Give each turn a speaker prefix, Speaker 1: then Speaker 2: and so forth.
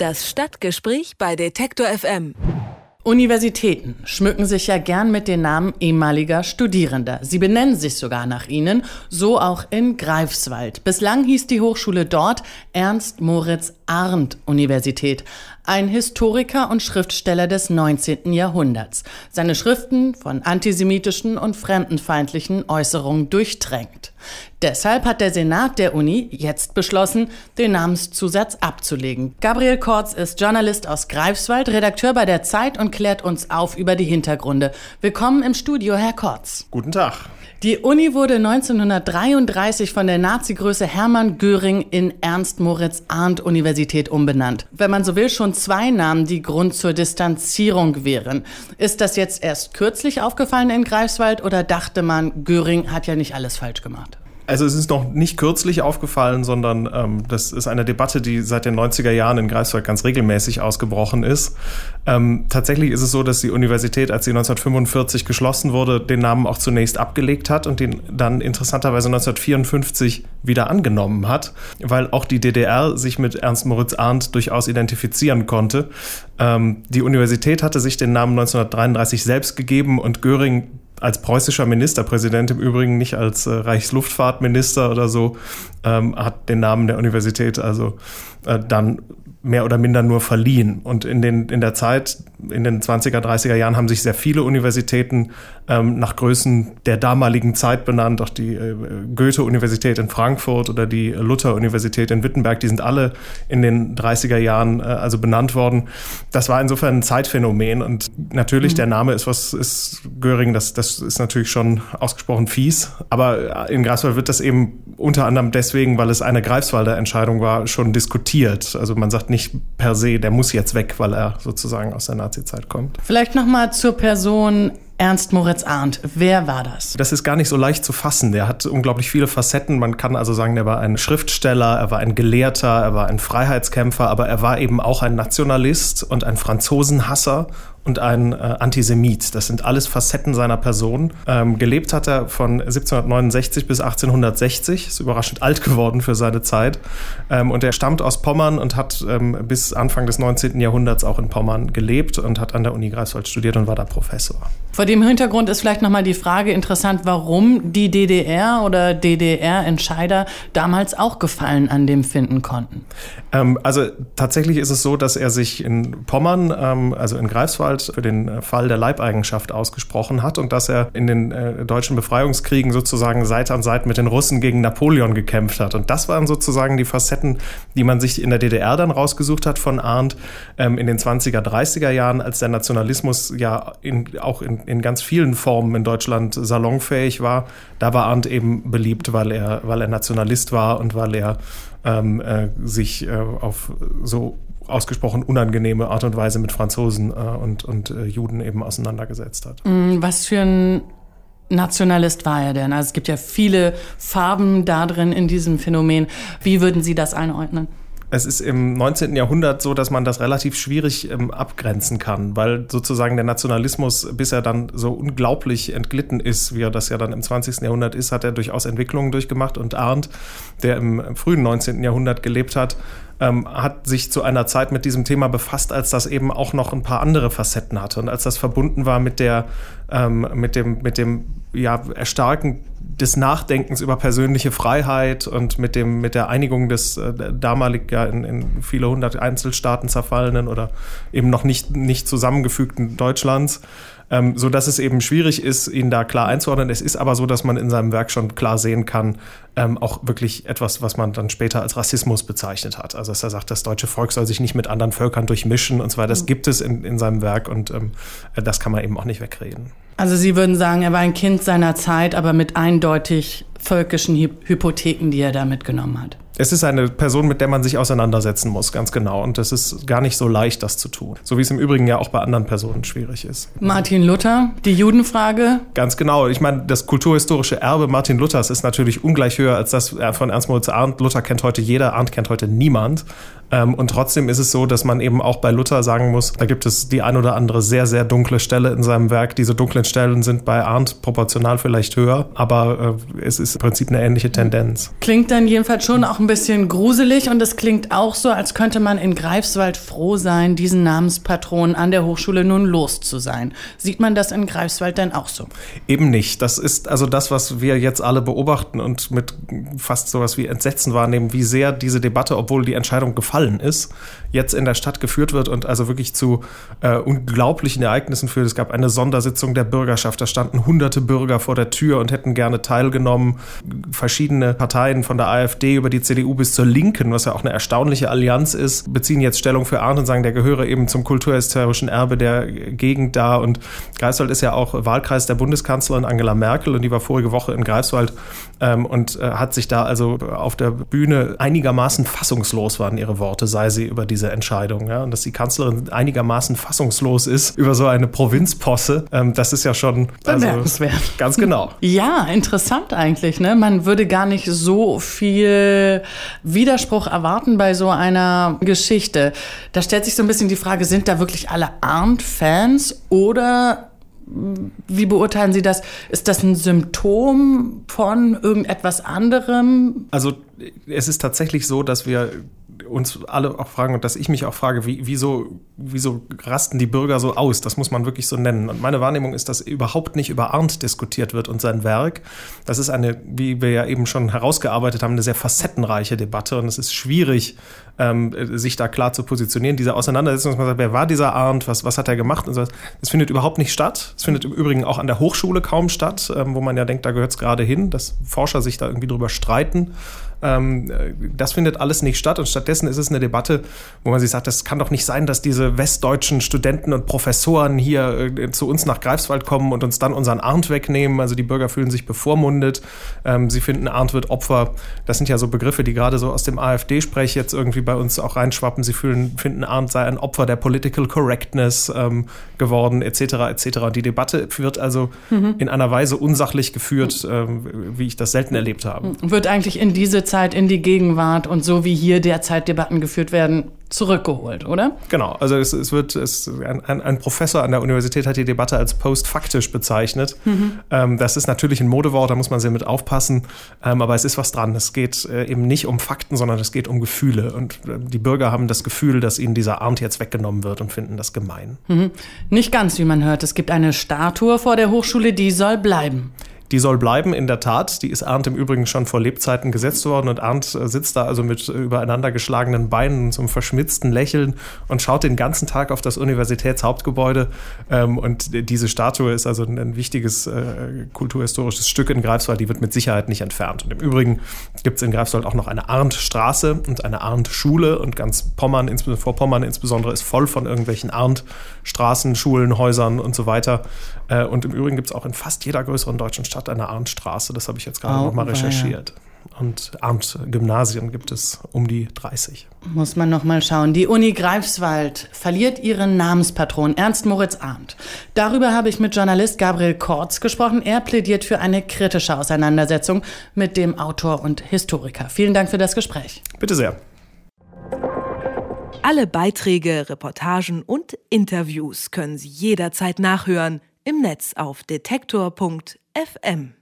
Speaker 1: Das Stadtgespräch bei Detektor FM.
Speaker 2: Universitäten schmücken sich ja gern mit den Namen ehemaliger Studierender. Sie benennen sich sogar nach ihnen, so auch in Greifswald. Bislang hieß die Hochschule dort Ernst Moritz Arndt Universität, ein Historiker und Schriftsteller des 19. Jahrhunderts. Seine Schriften von antisemitischen und fremdenfeindlichen Äußerungen durchtränkt. Deshalb hat der Senat der Uni jetzt beschlossen, den Namenszusatz abzulegen. Gabriel Kortz ist Journalist aus Greifswald, Redakteur bei der Zeit und klärt uns auf über die Hintergründe. Willkommen im Studio, Herr Kortz.
Speaker 3: Guten Tag.
Speaker 2: Die Uni wurde 1933 von der Nazi-Größe Hermann Göring in Ernst-Moritz-Arndt-Universität umbenannt. Wenn man so will, schon zwei Namen, die Grund zur Distanzierung wären. Ist das jetzt erst kürzlich aufgefallen in Greifswald oder dachte man, Göring hat ja nicht alles falsch gemacht?
Speaker 3: Also es ist noch nicht kürzlich aufgefallen, sondern ähm, das ist eine Debatte, die seit den 90er Jahren in Greifswald ganz regelmäßig ausgebrochen ist. Ähm, tatsächlich ist es so, dass die Universität, als sie 1945 geschlossen wurde, den Namen auch zunächst abgelegt hat und den dann interessanterweise 1954 wieder angenommen hat, weil auch die DDR sich mit Ernst Moritz Arndt durchaus identifizieren konnte. Ähm, die Universität hatte sich den Namen 1933 selbst gegeben und Göring als preußischer Ministerpräsident, im Übrigen nicht als äh, Reichsluftfahrtminister oder so, ähm, hat den Namen der Universität also äh, dann mehr oder minder nur verliehen. Und in, den, in der Zeit, in den 20er, 30er Jahren haben sich sehr viele Universitäten ähm, nach Größen der damaligen Zeit benannt. Auch die äh, Goethe-Universität in Frankfurt oder die Luther-Universität in Wittenberg, die sind alle in den 30er Jahren äh, also benannt worden. Das war insofern ein Zeitphänomen. Und natürlich, mhm. der Name ist was, ist Göring, das, das ist natürlich schon ausgesprochen fies. Aber in Greifswald wird das eben unter anderem deswegen, weil es eine Greifswalder Entscheidung war, schon diskutiert. Also man sagt nicht per se, der muss jetzt weg, weil er sozusagen aus der Nazi-Zeit kommt.
Speaker 2: Vielleicht nochmal zur Person Ernst Moritz Arndt. Wer war das?
Speaker 3: Das ist gar nicht so leicht zu fassen. Der hat unglaublich viele Facetten. Man kann also sagen, er war ein Schriftsteller, er war ein Gelehrter, er war ein Freiheitskämpfer, aber er war eben auch ein Nationalist und ein Franzosenhasser und ein äh, Antisemit. Das sind alles Facetten seiner Person. Ähm, gelebt hat er von 1769 bis 1860, ist überraschend alt geworden für seine Zeit. Ähm, und er stammt aus Pommern und hat ähm, bis Anfang des 19. Jahrhunderts auch in Pommern gelebt und hat an der Uni Greifswald studiert und war da Professor.
Speaker 2: Vor dem Hintergrund ist vielleicht nochmal die Frage interessant, warum die DDR oder DDR-Entscheider damals auch Gefallen an dem finden konnten.
Speaker 3: Ähm, also tatsächlich ist es so, dass er sich in Pommern, ähm, also in Greifswald, für den äh, Fall der Leibeigenschaft ausgesprochen hat und dass er in den äh, deutschen Befreiungskriegen sozusagen Seite an Seite mit den Russen gegen Napoleon gekämpft hat. Und das waren sozusagen die Facetten, die man sich in der DDR dann rausgesucht hat von Arndt ähm, in den 20er, 30er Jahren, als der Nationalismus ja in, auch in, in ganz vielen Formen in Deutschland salonfähig war. Da war Arndt eben beliebt, weil er, weil er Nationalist war und weil er ähm, äh, sich äh, auf so ausgesprochen unangenehme Art und Weise mit Franzosen äh, und, und äh, Juden eben auseinandergesetzt hat.
Speaker 2: Mm, was für ein Nationalist war er denn? Also es gibt ja viele Farben da drin in diesem Phänomen. Wie würden Sie das einordnen?
Speaker 3: es ist im 19. Jahrhundert so, dass man das relativ schwierig ähm, abgrenzen kann, weil sozusagen der Nationalismus, bis er dann so unglaublich entglitten ist, wie er das ja dann im 20. Jahrhundert ist, hat er durchaus Entwicklungen durchgemacht und Arndt, der im frühen 19. Jahrhundert gelebt hat, ähm, hat sich zu einer Zeit mit diesem Thema befasst, als das eben auch noch ein paar andere Facetten hatte und als das verbunden war mit der, ähm, mit dem, mit dem ja, Erstarken des Nachdenkens über persönliche Freiheit und mit dem mit der Einigung des äh, damalig ja in, in viele hundert Einzelstaaten zerfallenen oder eben noch nicht nicht zusammengefügten Deutschlands ähm, so dass es eben schwierig ist, ihn da klar einzuordnen. Es ist aber so, dass man in seinem Werk schon klar sehen kann, ähm, auch wirklich etwas, was man dann später als Rassismus bezeichnet hat. Also dass er sagt, das deutsche Volk soll sich nicht mit anderen Völkern durchmischen und zwar das mhm. gibt es in, in seinem Werk und ähm, das kann man eben auch nicht wegreden.
Speaker 2: Also Sie würden sagen, er war ein Kind seiner Zeit, aber mit eindeutig völkischen Hypotheken, die er da mitgenommen hat.
Speaker 3: Es ist eine Person, mit der man sich auseinandersetzen muss, ganz genau. Und es ist gar nicht so leicht, das zu tun. So wie es im Übrigen ja auch bei anderen Personen schwierig ist.
Speaker 2: Martin Luther, die Judenfrage.
Speaker 3: Ganz genau. Ich meine, das kulturhistorische Erbe Martin Luthers ist natürlich ungleich höher als das von Ernst Moritz Arndt. Luther kennt heute jeder, Arndt kennt heute niemand. Ähm, und trotzdem ist es so, dass man eben auch bei Luther sagen muss, da gibt es die ein oder andere sehr, sehr dunkle Stelle in seinem Werk. Diese dunklen Stellen sind bei Arndt proportional vielleicht höher, aber äh, es ist im Prinzip eine ähnliche Tendenz.
Speaker 2: Klingt dann jedenfalls schon auch ein bisschen gruselig und es klingt auch so, als könnte man in Greifswald froh sein, diesen Namenspatron an der Hochschule nun los zu sein. Sieht man das in Greifswald denn auch so?
Speaker 3: Eben nicht. Das ist also das, was wir jetzt alle beobachten und mit fast sowas wie Entsetzen wahrnehmen, wie sehr diese Debatte, obwohl die Entscheidung gefallen ist, jetzt in der Stadt geführt wird und also wirklich zu äh, unglaublichen Ereignissen führt. Es gab eine Sondersitzung der Bürgerschaft, da standen hunderte Bürger vor der Tür und hätten gerne teilgenommen. Verschiedene Parteien von der AfD über die CDU bis zur Linken, was ja auch eine erstaunliche Allianz ist, beziehen jetzt Stellung für Arndt und sagen, der gehöre eben zum kulturhistorischen Erbe der Gegend da. Und Greifswald ist ja auch Wahlkreis der Bundeskanzlerin Angela Merkel und die war vorige Woche in Greifswald ähm, und äh, hat sich da also auf der Bühne einigermaßen fassungslos waren ihre Worte, sei sie über diese Entscheidung. Ja? Und dass die Kanzlerin einigermaßen fassungslos ist über so eine Provinzposse, ähm, das ist ja schon
Speaker 2: also, bemerkenswert.
Speaker 3: Ganz genau.
Speaker 2: Ja, interessant eigentlich. Ne? Man würde gar nicht so viel Widerspruch erwarten bei so einer Geschichte. Da stellt sich so ein bisschen die Frage, sind da wirklich alle Arndt-Fans oder wie beurteilen Sie das? Ist das ein Symptom von irgendetwas anderem?
Speaker 3: Also es ist tatsächlich so, dass wir uns alle auch fragen und dass ich mich auch frage, wie, wieso, wieso rasten die Bürger so aus? Das muss man wirklich so nennen. Und meine Wahrnehmung ist, dass überhaupt nicht über Arndt diskutiert wird und sein Werk. Das ist eine, wie wir ja eben schon herausgearbeitet haben, eine sehr facettenreiche Debatte und es ist schwierig, ähm, sich da klar zu positionieren. Diese Auseinandersetzung, dass man sagt, wer war dieser Arndt, was, was hat er gemacht und so. Das findet überhaupt nicht statt. Es findet im Übrigen auch an der Hochschule kaum statt, ähm, wo man ja denkt, da gehört es gerade hin, dass Forscher sich da irgendwie drüber streiten. Ähm, das findet alles nicht statt und stattdessen ist es eine Debatte, wo man sich sagt, das kann doch nicht sein, dass diese westdeutschen Studenten und Professoren hier äh, zu uns nach Greifswald kommen und uns dann unseren Arndt wegnehmen. Also die Bürger fühlen sich bevormundet. Ähm, sie finden, Arndt wird Opfer. Das sind ja so Begriffe, die gerade so aus dem AfD-Sprech jetzt irgendwie bei uns auch reinschwappen. Sie fühlen, finden, Arndt sei ein Opfer der Political Correctness ähm, geworden, etc. etc. Und die Debatte wird also mhm. in einer Weise unsachlich geführt, ähm, wie ich das selten erlebt habe.
Speaker 2: Wird eigentlich in diese Zeit in die Gegenwart und so wie hier derzeit Debatten geführt werden, zurückgeholt, oder?
Speaker 3: Genau, also es, es wird, es, ein, ein, Professor an der Universität hat die Debatte als postfaktisch bezeichnet. Mhm. Ähm, das ist natürlich ein Modewort, da muss man sehr mit aufpassen, ähm, aber es ist was dran. Es geht äh, eben nicht um Fakten, sondern es geht um Gefühle und äh, die Bürger haben das Gefühl, dass ihnen dieser Arndt jetzt weggenommen wird und finden das gemein.
Speaker 2: Mhm. Nicht ganz, wie man hört. Es gibt eine Statue vor der Hochschule, die soll bleiben.
Speaker 3: Die soll bleiben, in der Tat. Die ist Arndt im Übrigen schon vor Lebzeiten gesetzt worden und Arndt äh, sitzt da also mit übereinander geschlagenen Beinen, zum verschmitzten Lächeln und schaut den ganzen Tag auf das Universitätshauptgebäude. Ähm, und diese Statue ist also ein wichtiges äh, kulturhistorisches Stück in Greifswald. Die wird mit Sicherheit nicht entfernt. Und im Übrigen gibt es in Greifswald auch noch eine Arndt-Straße und eine Arndt-Schule und ganz Pommern, insbesondere Vorpommern insbesondere, ist voll von irgendwelchen Arndt-Straßen, Schulen, Häusern und so weiter. Äh, und im Übrigen gibt es auch in fast jeder größeren deutschen Stadt eine Arndtstraße. Das habe ich jetzt gerade oh, nochmal recherchiert. Und Arndt-Gymnasien gibt es um die 30.
Speaker 2: Muss man nochmal schauen. Die Uni Greifswald verliert ihren Namenspatron Ernst Moritz Arndt. Darüber habe ich mit Journalist Gabriel Kortz gesprochen. Er plädiert für eine kritische Auseinandersetzung mit dem Autor und Historiker. Vielen Dank für das Gespräch.
Speaker 3: Bitte sehr.
Speaker 1: Alle Beiträge, Reportagen und Interviews können Sie jederzeit nachhören im Netz auf detektor.fm. FM.